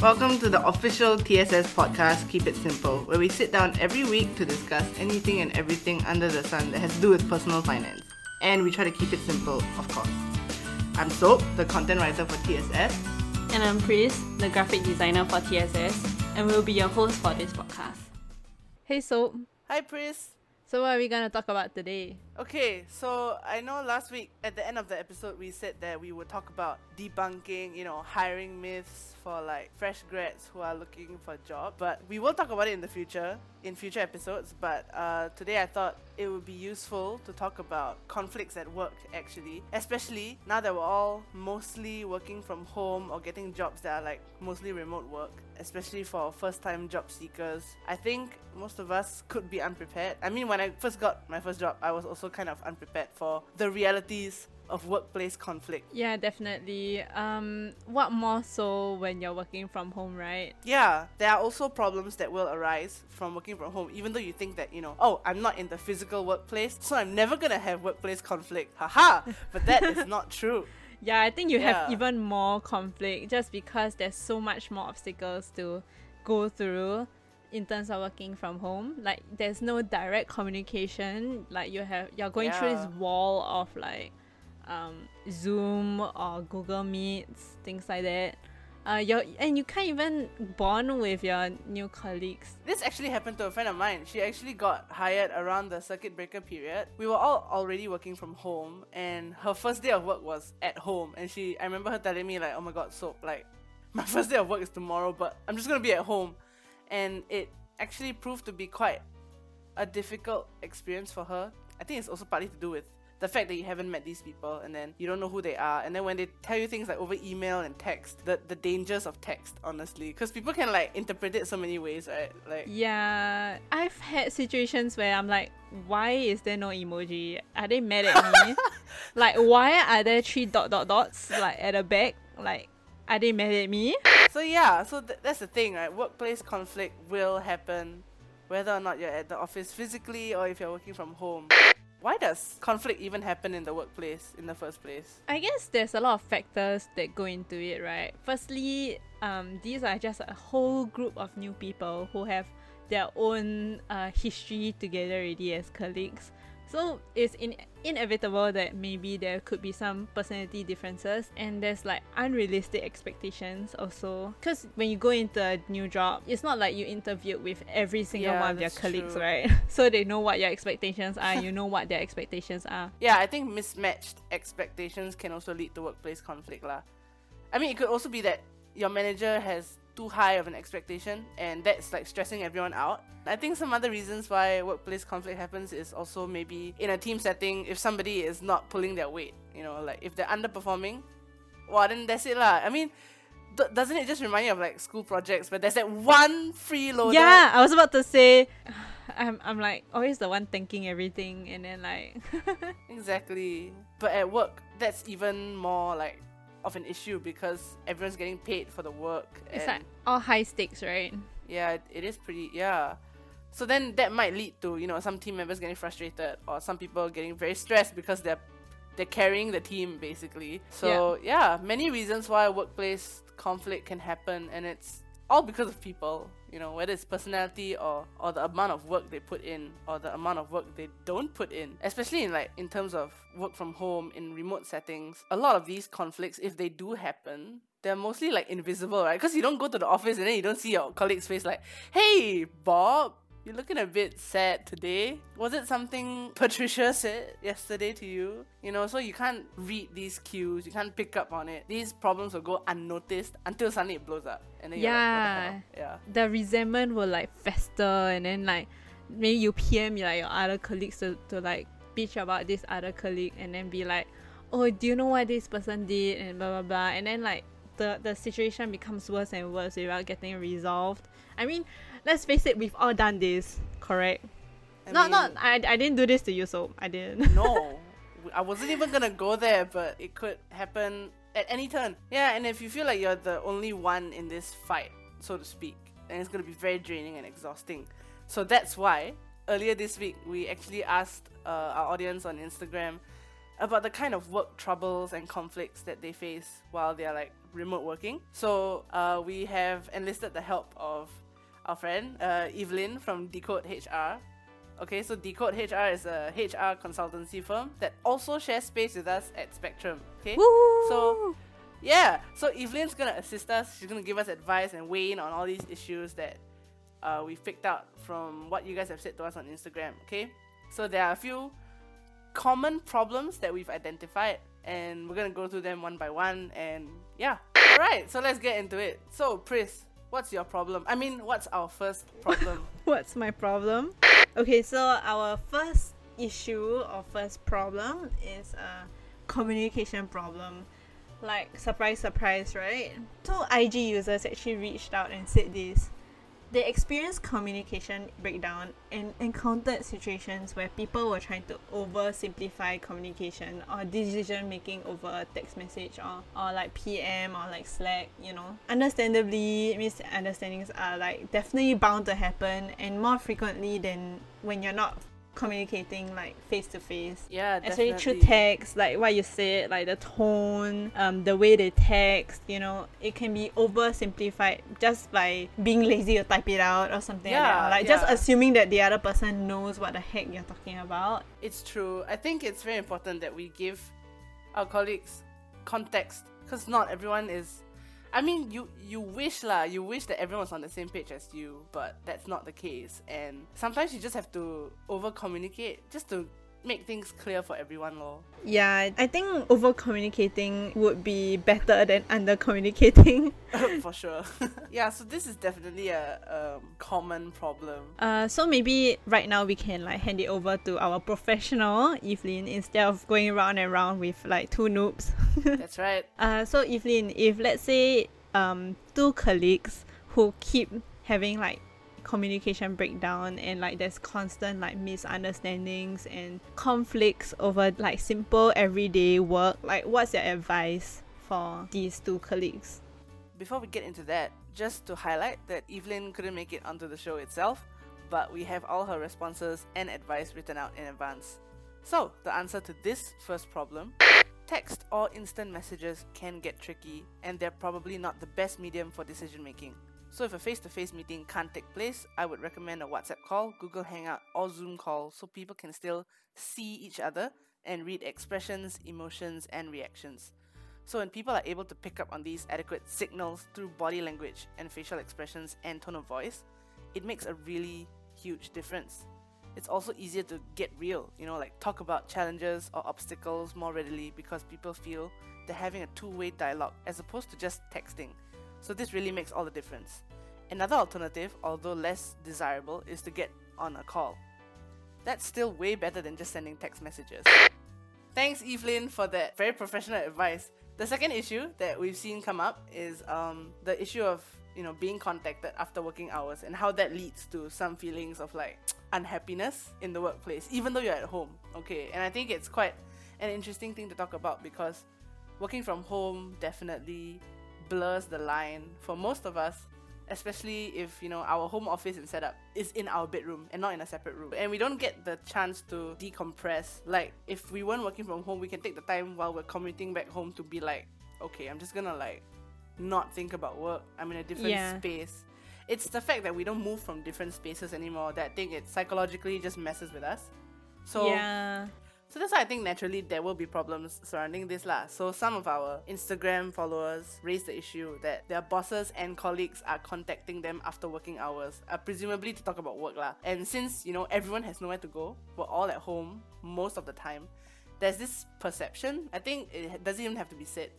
Welcome to the official TSS podcast, Keep It Simple, where we sit down every week to discuss anything and everything under the sun that has to do with personal finance. And we try to keep it simple, of course. I'm Soap, the content writer for TSS. And I'm Pris, the graphic designer for TSS, and we'll be your host for this podcast. Hey Soap, Hi, Pris. so what are we gonna talk about today? Okay, so I know last week at the end of the episode we said that we would talk about debunking, you know, hiring myths for like fresh grads who are looking for a job. But we will talk about it in the future, in future episodes. But uh, today I thought it would be useful to talk about conflicts at work actually, especially now that we're all mostly working from home or getting jobs that are like mostly remote work. Especially for first time job seekers, I think most of us could be unprepared. I mean, when I first got my first job, I was also kind of unprepared for the realities of workplace conflict. Yeah, definitely. Um, what more so when you're working from home, right? Yeah, there are also problems that will arise from working from home, even though you think that, you know, oh, I'm not in the physical workplace, so I'm never gonna have workplace conflict. Haha! But that is not true. Yeah, I think you have even more conflict just because there's so much more obstacles to go through in terms of working from home. Like there's no direct communication. Like you have you're going through this wall of like um, Zoom or Google Meets, things like that. Uh, you're, and you can't even bond with your new colleagues. This actually happened to a friend of mine. She actually got hired around the circuit breaker period. We were all already working from home, and her first day of work was at home. And she, I remember her telling me like, "Oh my god, so like, my first day of work is tomorrow, but I'm just gonna be at home." And it actually proved to be quite a difficult experience for her. I think it's also partly to do with the fact that you haven't met these people and then you don't know who they are and then when they tell you things like over email and text the, the dangers of text honestly because people can like interpret it so many ways right like Yeah, I've had situations where I'm like, why is there no emoji? Are they mad at me? like, why are there three dot dot dots like at the back? Like, are they mad at me? So yeah, so th- that's the thing, right? Workplace conflict will happen whether or not you're at the office physically or if you're working from home. Why does conflict even happen in the workplace in the first place? I guess there's a lot of factors that go into it, right? Firstly, um, these are just a whole group of new people who have their own uh, history together already as colleagues. So it's in- inevitable that maybe there could be some personality differences and there's like unrealistic expectations also. Because when you go into a new job, it's not like you interviewed with every single Yeah, one of your colleagues, true. right? so they know what your expectations are, you know what their expectations are. Yeah, I think mismatched expectations can also lead to workplace conflict lah. I mean, it could also be that your manager has too high of an expectation and that's like stressing everyone out. I think some other reasons why workplace conflict happens is also maybe in a team setting if somebody is not pulling their weight, you know, like if they're underperforming, well then that's it lah. I mean, doesn't it just remind you of like school projects where there's that one freeloader? Yeah, I was about to say, I'm, I'm like always the one thinking everything, and then like, Exactly. But at work, that's even more like of an issue because everyone's getting paid for the work. it's like all high stakes, right? yeah, it- it is pretty yeah. So then that might lead to, you know, some team members getting frustrated or some people getting very stressed because they're they're carrying the team basically. So yeah, many reasons why workplace conflict can happen and it's all because of people, you know, whether it's personality or or the amount of work they put in or the amount of work they don't put in. Especially in like in terms of work from home in remote settings. A lot of these conflicts if they do happen, they're mostly like invisible, right? Because you don't go to the office and then you don't see your colleague's face like, "Hey, Bob, you're looking a bit sad today. Was it something Patricia said yesterday to you? You know, so you can't read these cues, you can't pick up on it. These problems will go unnoticed until suddenly it blows up. And then you're like, the? Yeah. The resentment will like fester, and then like maybe you PM like your other colleagues to, to like bitch about this other colleague, and then be like, oh, do you know what this person did, and blah blah blah, and then like the the situation becomes worse and worse without getting resolved. I mean, let's face it, we've all done this, correct? I not mean, not I, I didn't do this to you, so I didn't. no. I wasn't even gonna go there, but it could happen at any turn. Yeah, and if you feel like you're the only one in this fight, so to speak, then it's gonna be very draining and exhausting. So that's why earlier this week we actually asked uh, our audience on Instagram about the kind of work troubles and conflicts that they face while they're like remote working. So uh, we have enlisted the help of our friend uh, Evelyn from Decode HR. Okay, so Decode HR is a HR consultancy firm that also shares space with us at Spectrum. Okay, Woo! so yeah, so Evelyn's gonna assist us. She's gonna give us advice and weigh in on all these issues that uh, we've picked out from what you guys have said to us on Instagram. Okay, so there are a few common problems that we've identified, and we're gonna go through them one by one. And yeah, all right. So let's get into it. So, Pris, what's your problem? I mean, what's our first problem? What's my problem? Okay, so our first issue or first problem is a communication problem. Like, surprise, surprise, right? Two IG users actually reached out and said this. They experienced communication breakdown and encountered situations where people were trying to oversimplify communication or decision making over a text message or, or like PM or like Slack, you know. Understandably, misunderstandings are like definitely bound to happen and more frequently than when you're not communicating like face to face. yeah, Especially definitely. through text, like what you said, like the tone, um, the way they text, you know, it can be oversimplified just by being lazy to type it out or something like that. Yeah, like just assuming that the other person knows what the heck you're talking about. It's true. I think it's very important that we give our colleagues context because not everyone is. I mean, you you wish lah, you wish that everyone's on the same page as you, but that's not the case. And sometimes you just have to over communicate just to make things clear for everyone, lor. Yeah, I think over communicating would be better than under communicating. for sure. yeah, so this is definitely a um, common problem. Uh, so maybe right now we can like hand it over to our professional Evelyn instead of going round and round with like two noobs. That's right. Uh, so Evelyn, if let's say um two colleagues who keep having like communication breakdown and like there's constant like misunderstandings and conflicts over like simple everyday work, like what's your advice for these two colleagues? Before we get into that, just to highlight that Evelyn couldn't make it onto the show itself, but we have all her responses and advice written out in advance. So, the answer to this first problem text or instant messages can get tricky, and they're probably not the best medium for decision making. So, if a face to face meeting can't take place, I would recommend a WhatsApp call, Google Hangout, or Zoom call so people can still see each other and read expressions, emotions, and reactions. So when people are able to pick up on these adequate signals through body language and facial expressions and tone of voice, it makes a really huge difference. It's also easier to get real, you know, like talk about challenges or obstacles more readily because people feel they're having a two-way dialogue as opposed to just texting. So this really makes all the difference. Another alternative, although less desirable, is to get on a call. That's still way better than just sending text messages. Thanks, Evelyn, for that very professional advice. The second issue that we've seen come up is um, the issue of you know being contacted after working hours and how that leads to some feelings of like unhappiness in the workplace, even though you're at home. Okay, and I think it's quite an interesting thing to talk about because working from home definitely blurs the line for most of us especially if you know our home office and setup is in our bedroom and not in a separate room. And we don't get the chance to decompress. Like if we weren't working from home we can take the time while we're commuting back home to be like okay i'm just gonna like not think about work. I'm in a different Yeah. space. It's the fact that we don't move from different spaces anymore that I think it psychologically just messes with us. So yeah. So that's why I think naturally there will be problems surrounding this lah. So some of our Instagram followers raised the issue that their bosses and colleagues are contacting them after working hours, uh, presumably to talk about work lah. And since you know everyone has nowhere to go, we're all at home most of the time. There's this perception. I think it doesn't even have to be said.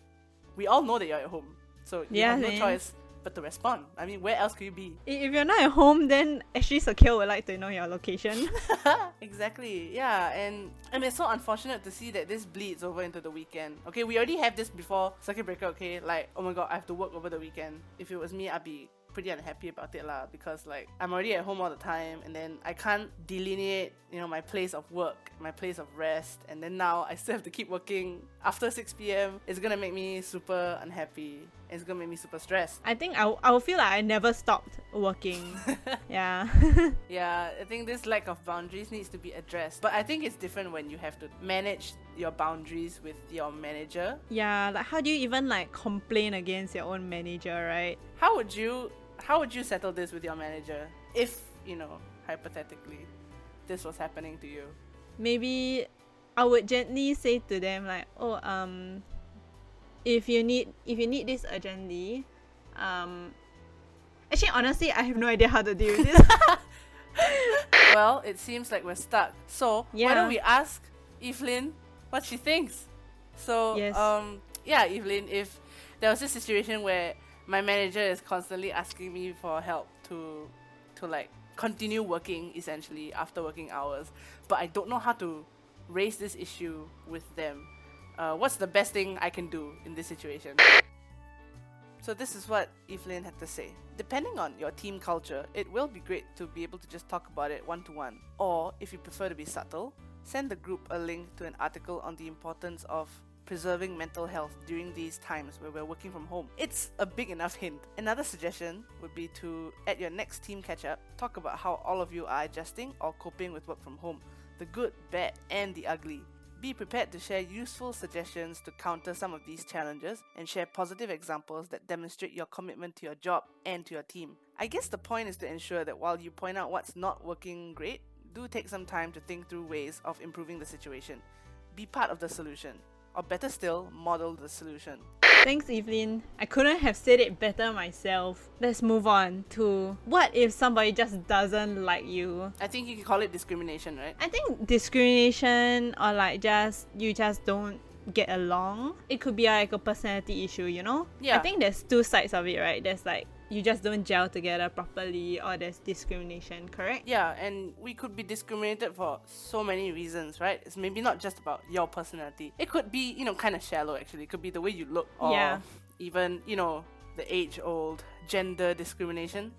We all know that you're at home, so you Yeah, have no man. choice but to respond. I mean, where else could you be? If you're not at home, then actually Secure would like to know your location. exactly. Yeah, and and it's so unfortunate to see that this bleeds over into the weekend. Okay, we already have this before circuit breaker. Okay, like oh my god, I have to work over the weekend. If it was me, I'd be pretty unhappy about it lah because like I'm already at home all the time and then I can't delineate you know my place of work my place of rest and then now I still have to keep working after 6 p.m. it's gonna make me super unhappy it's gonna make me super stressed I think I, w- I will feel like I never stopped working. yeah. Yeah, I think this lack of boundaries needs to be addressed. But I think it's different when you have to manage your boundaries with your manager. Yeah, like how do you even like complain against your own manager, right? How would you how would you settle this with your manager if, you know, hypothetically this was happening to you? Maybe I would gently say to them like, "Oh, um if you need if you need this urgently, um actually honestly I have no idea how to deal with this. well, it seems like we're stuck. So why don't we ask Evelyn what she thinks? So Yes. um yeah, Evelyn, if there was this situation where my manager is constantly asking me for help to to like continue working essentially after working hours, but I don't know how to raise this issue with them. Uh, what's the best thing I can do in this situation? So this is what Evelyn had to say. Depending on your team culture, it will be great to be able to just talk about it one to one. Or if you prefer to be subtle, send the group a link to an article on the importance of preserving mental health during these times where we're working from home. It's a big enough hint. Another suggestion would be to, at your next team catch up, talk about how all of you are adjusting or coping with work from home the good, bad, and the ugly. Be prepared to share useful suggestions to counter some of these challenges and share positive examples that demonstrate your commitment to your job and to your team. I guess the point is to ensure that while you point out what's not working great, do take some time to think through ways of improving the situation. Be part of the solution, or better still, model the solution. Thanks, Evelyn. I couldn't have said it better myself. Let's move on to what if somebody just doesn't like you? I think you can call it discrimination, right? I think discrimination or like just you just don't get along. It could be like a personality issue, you know? Yeah. I think there's two sides of it, right? There's like you just don't gel together properly or there's discrimination, correct? Yeah, and we could be discriminated for so many reasons, right? It's maybe not just about your personality. It could be, you know, kind of shallow actually. It could be the way you look or Yeah. even, you know, the age old gender discrimination.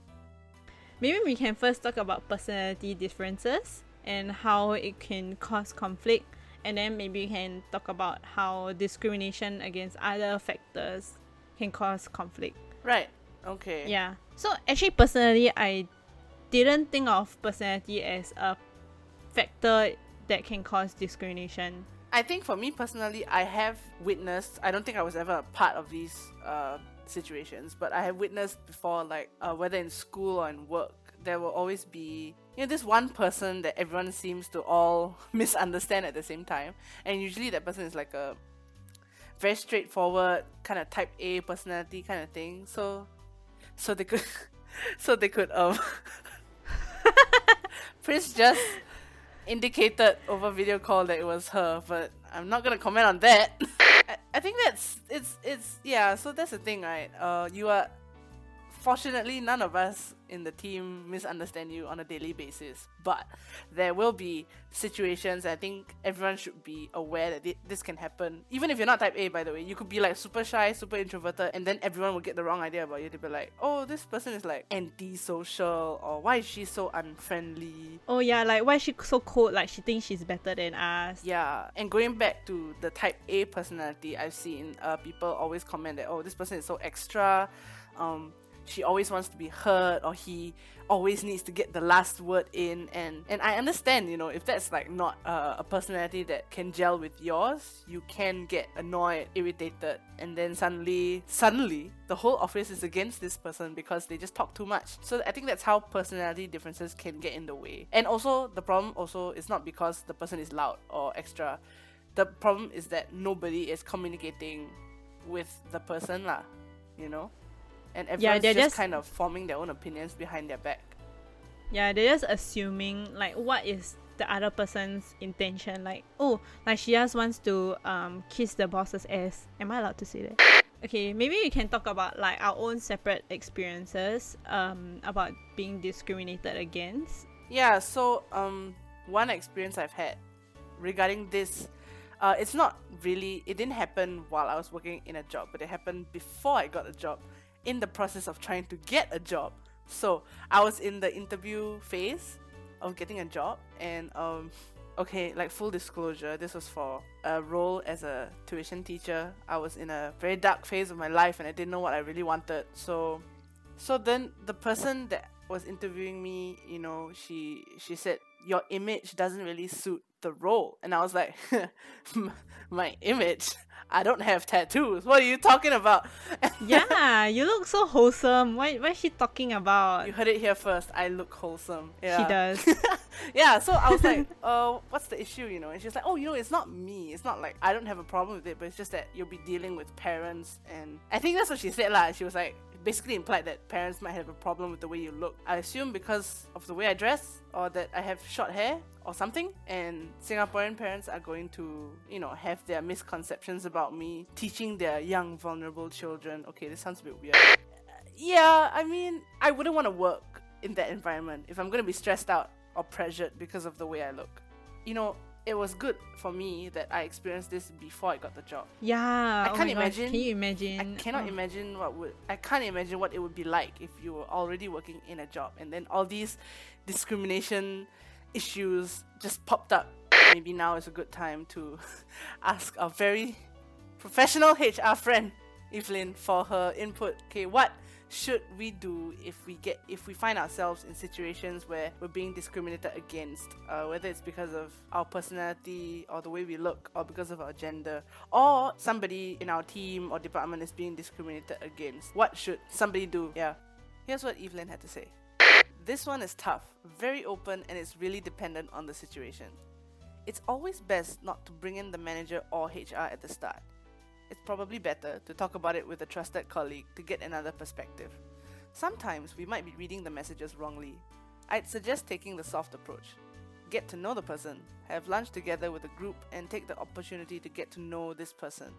Maybe we can first talk about personality differences and how it can cause conflict, and then maybe we can talk about how discrimination against other factors can cause conflict. Right. Okay. Yeah. So actually, personally, I didn't think of personality as a factor that can cause discrimination. I think for me personally, I have witnessed. I don't think I was ever a part of these uh, situations, but I have witnessed before, like uh, whether in school or in work, there will always be you know this one person that everyone seems to all misunderstand at the same time, and usually that person is like a very straightforward kind of type A personality kind of thing. So, so they could, so they could um. Pris just indicated over video call that it was her, but I'm not gonna comment on that. I, I think that's it's it's yeah. So that's the thing, right? Uh, you are fortunately none of us in the team misunderstand you on a daily basis, but there will be situations. I think everyone should be aware that this can happen. Even if you're not type A, by the way, you could be like super shy, super introverted, and then everyone will get the wrong idea about you. They'll be like, "Oh, this person is like antisocial," or "Why is she so unfriendly?" Oh yeah, like why is she so cold? Like she thinks she's better than us. Yeah, and going back to the type A personality, I've seen uh, people always comment that oh, this person is so extra. Um, she always wants to be heard, or he always needs to get the last word in. And and I understand, you know, if that's like not uh, a personality that can gel with yours, you can get annoyed, irritated, and then suddenly, suddenly, the whole office is against this person because they just talk too much. So I think that's how personality differences can get in the way. And also, the problem also is not because the person is loud or extra the problem is that nobody is communicating with the person lah, you know? And everyone's they're just, just- kind of forming their own opinions behind their back. Yeah, they're just assuming like what is the other person's intention. Like, oh, like she just wants to um kiss the boss's ass. Am I allowed to say that? Okay, maybe we can talk about like our own separate experiences um about being discriminated against. Yeah, so um one experience I've had regarding this uh it's not really it didn't happen while I was working in a job, but it happened before I got a job in the process of trying to get a job. So, I was in the interview phase of getting a job and um okay, like full disclosure, this was for a role as a tuition teacher. I was in a very dark phase of my life and I didn't know what I really wanted. So so then the person that was interviewing me, you know, she she said your image doesn't really suit the role? And I was like, my image. I don't have tattoos. What are you talking about? yeah, you look so wholesome. What what is she talking about? You heard it here first. I look wholesome. Yeah. She does. yeah, so I was like, uh, what's the issue, you know? And she's like, oh, you know, it's not me. It's not like I don't have a problem with it, but it's just that you'll be dealing with parents. And I think that's what she said, lah. She was like, basically implied that parents might have a problem with the way you look. I assume because of the way I dress, or that I have short hair, or something. And Singaporean parents are going to, you know, have their misconceptions about me, teaching their young, vulnerable children. Okay, this sounds a bit weird. Yeah, I mean, I wouldn't want to work in that environment if I'm going to be stressed out or pressured because of the way I look. You know, it was good for me that I experienced this before I got the job. Yeah, I oh can't gosh, imagine. Can you imagine? I cannot Oh. imagine what would I can't imagine what it would be like if you were already working in a job and then all these discrimination issues just popped up. Maybe now is a good time to ask our very professional HR friend Evelyn for her input. Okay, what should we do if we get if we find ourselves in situations where we're being discriminated against, uh, whether it's because of our personality or the way we look, or because of our gender, or somebody in our team or department is being discriminated against? What should somebody do? Yeah, here's what Evelyn had to say. This one is tough, very open, and it's really dependent on the situation. It's always best not to bring in the manager or HR at the start. It's probably better to talk about it with a trusted colleague to get another perspective. Sometimes we might be reading the messages wrongly. I'd suggest taking the soft approach. Get to know the person, have lunch together with a group, and take the opportunity to get to know this person.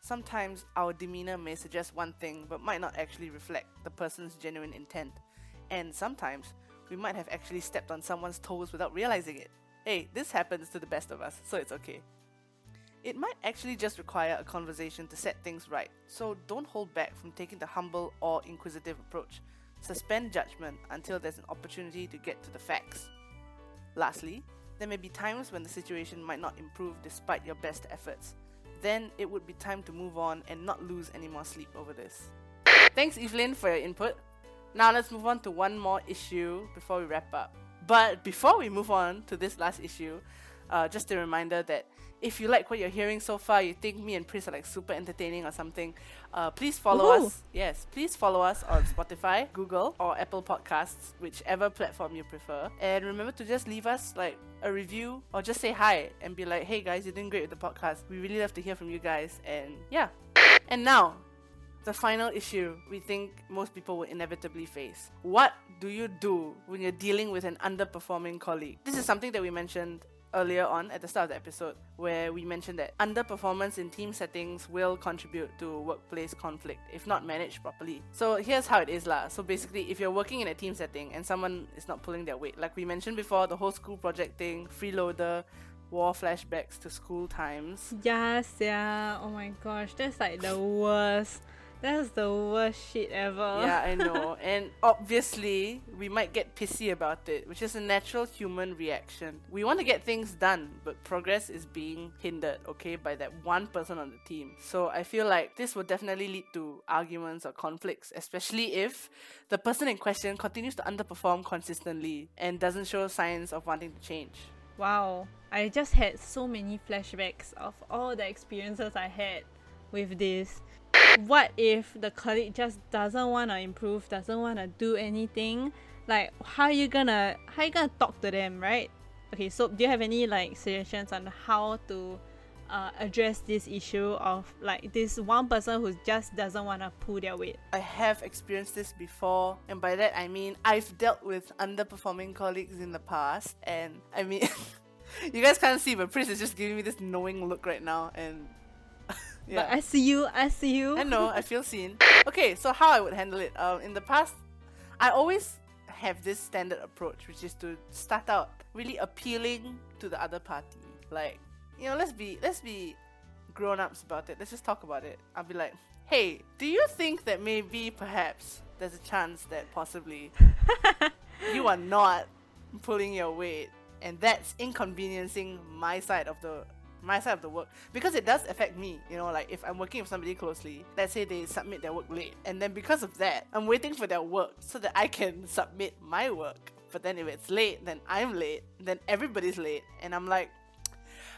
Sometimes our demeanor may suggest one thing but might not actually reflect the person's genuine intent. And sometimes we might have actually stepped on someone's toes without realizing it. Hey, this happens to the best of us, so it's okay. It might actually just require a conversation to set things right, so don't hold back from taking the humble or inquisitive approach. Suspend judgment until there's an opportunity to get to the facts. Lastly, there may be times when the situation might not improve despite your best efforts. Then it would be time to move on and not lose any more sleep over this. Thanks, Evelyn, for your input. Now let's move on to one more issue before we wrap up. But before we move on to this last issue, uh, just a reminder that if you like what you're hearing so far, you think me and Pris are like super entertaining or something, uh, please follow Woohoo. us. Yes, please follow us on Spotify, Google, or Apple Podcasts, whichever platform you prefer. And remember to just leave us like a review or just say hi and be like, hey guys, you're doing great with the podcast. We really love to hear from you guys. And yeah. And now, the final issue we think most people will inevitably face. What do you do when you're dealing with an underperforming colleague? This is something that we mentioned earlier on at the start of the episode, where we mentioned that underperformance in team settings will contribute to workplace conflict if not managed properly. So here's how it is lah. So basically, if you're working in a team setting and someone is not pulling their weight, like we mentioned before, the whole school project thing, freeloader, war flashbacks to school times. Yes, yeah. Oh my gosh, that's like the worst. That's the worst shit ever. Yeah, I know. and obviously, we might get pissy about it, which is a natural human reaction. We want to get things done, but progress is being hindered, okay, by that one person on the team. So I feel like this will definitely lead to arguments or conflicts, especially if the person in question continues to underperform consistently and doesn't show signs of wanting to change. Wow, I just had so many flashbacks of all the experiences I had with this. What if the colleague just doesn't want to improve, doesn't want to do anything? Like, how you gonna how you gonna talk to them, right? Okay, so do you have any like suggestions on how to uh, address this issue of like this one person who just doesn't want to pull their weight? I have experienced this before, and by that I mean I've dealt with underperforming colleagues in the past, and I mean, you guys can't see, but Pris is just giving me this knowing look right now, and But. I see you, I see you. I know, I feel seen. Okay, so how I would handle it? Um, in the past, I always have this standard approach, which is to start out really appealing to the other party. Like, you know, let's be let's be grown ups about it. Let's just talk about it. I'll be like, hey, do you think that maybe perhaps there's a chance that possibly you are not pulling your weight and that's inconveniencing my side of the my side of the work. Because it does affect me you know like if i'm working with somebody closely let's say they submit their work late and then because of that i'm waiting for their work so that i can submit my work. But then if it's late then i'm late then everybody's late and i'm like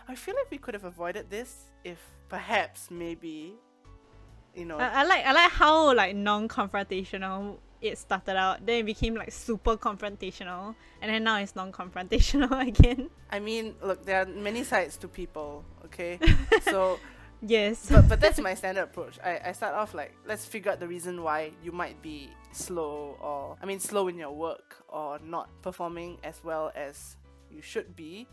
I feel like we could have avoided this if perhaps maybe you know I, I like I like how like non-confrontational it started out. Then it became like super confrontational, and then now it's non-confrontational again. I mean, look, there are many sides to people, okay? so Yes. but, but that's my standard approach. I, I start off like let's figure out the reason why you might be slow or I mean slow in your work or not performing as well as you should be.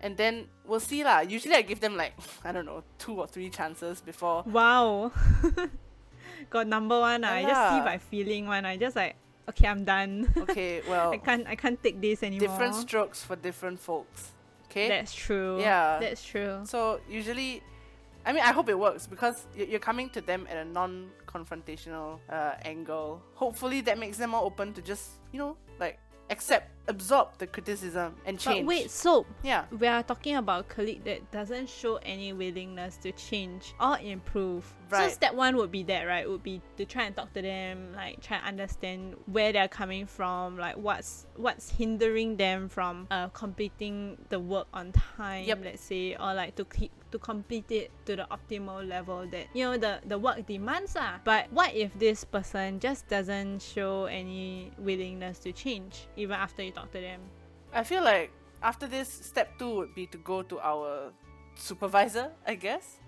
And then we'll see lah. Usually I give them like I don't know, two or three chances before wow. Got number one. I just see by feeling one. I just like okay, I'm done. Okay, well I can't I can't take this anymore. different strokes for different folks. Okay? That's true. Yeah. That's true. So usually, I mean, I hope it works because you're coming to them at a non-confrontational uh, angle. Hopefully, that makes them more open to just you know like accept, absorb the criticism and change. But wait, so yeah, we are talking about a colleague that doesn't show any willingness to change or improve. Right. So step one would be that, right? Would be to try and talk to them, like try and understand where they're coming from, like what's what's hindering them from uh, completing the work on time, Yep. let's say, or like to keep to complete it to the optimal level that you know the the work demands ah. But what if this person just doesn't show any willingness to change even after you talk to them? I feel like after this, step two would be to go to our supervisor. I guess.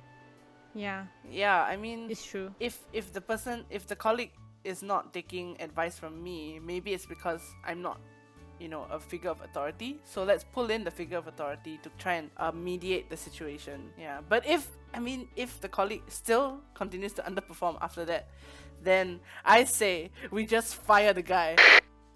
Yeah, Yeah, I mean, it's true. if if the person if the colleague is not taking advice from me maybe it's because i'm not you know a figure of authority so let's pull in the figure of authority to try and uh, mediate the situation yeah but if i mean if the colleague still continues to underperform after that then i say we just fire the guy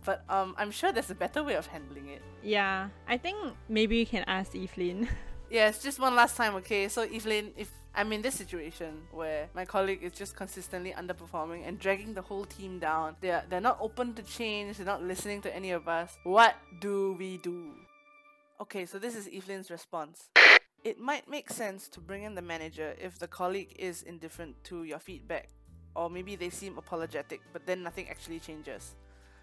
but um i'm sure there's a better way of handling it Yeah, I think maybe you can ask Evelyn. Yes, just one last time, okay? So, Evelyn, if I'm in this situation where my colleague is just consistently underperforming and dragging the whole team down, they're, they're not open to change, they're not listening to any of us, what do we do? Okay, so this is Evelyn's response. It might make sense to bring in the manager if the colleague is indifferent to your feedback, or maybe they seem apologetic, but then nothing actually changes.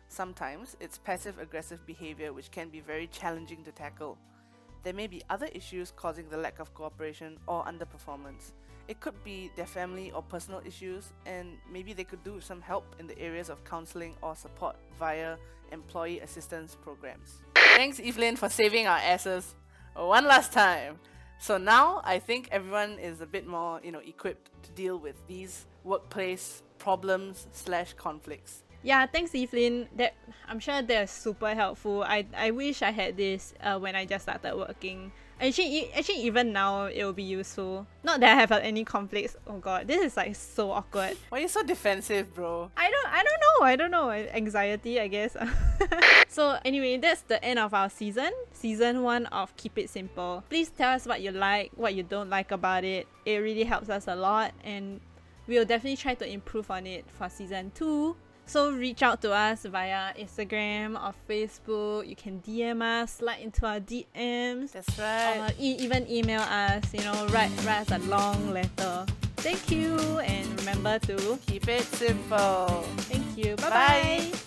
Sometimes it's passive aggressive behavior which can be very challenging to tackle. There may be other issues causing the lack of cooperation or underperformance. It could be their family or personal issues, and maybe they could do some help in the areas of counseling or support via employee assistance programs. Thanks, Evelyn, for saving our asses one last time. So now I think everyone is a bit more, you know, equipped to deal with these workplace problems slash conflicts. Yeah, thanks Evelyn. That I'm sure they're super helpful. I I wish I had this uh, when I just started working. Actually, actually, even now it will be useful. Not that I have uh, any conflicts. Oh god, this is like so awkward. Why are you so defensive, bro? I don't I don't know. I don't know. Anxiety, I guess. so anyway, that's the end of our season. Season 1 of Keep It Simple. Please tell us what you like, what you don't like about it. It really helps us a lot and we'll definitely try to improve on it for season 2. So reach out to us via Instagram or Facebook. You can DM us, slide into our DMs, That's or right. e- even email us. You know, write write us a long letter. Thank you, and remember to Keep it simple. Thank you. Bye Bye. bye.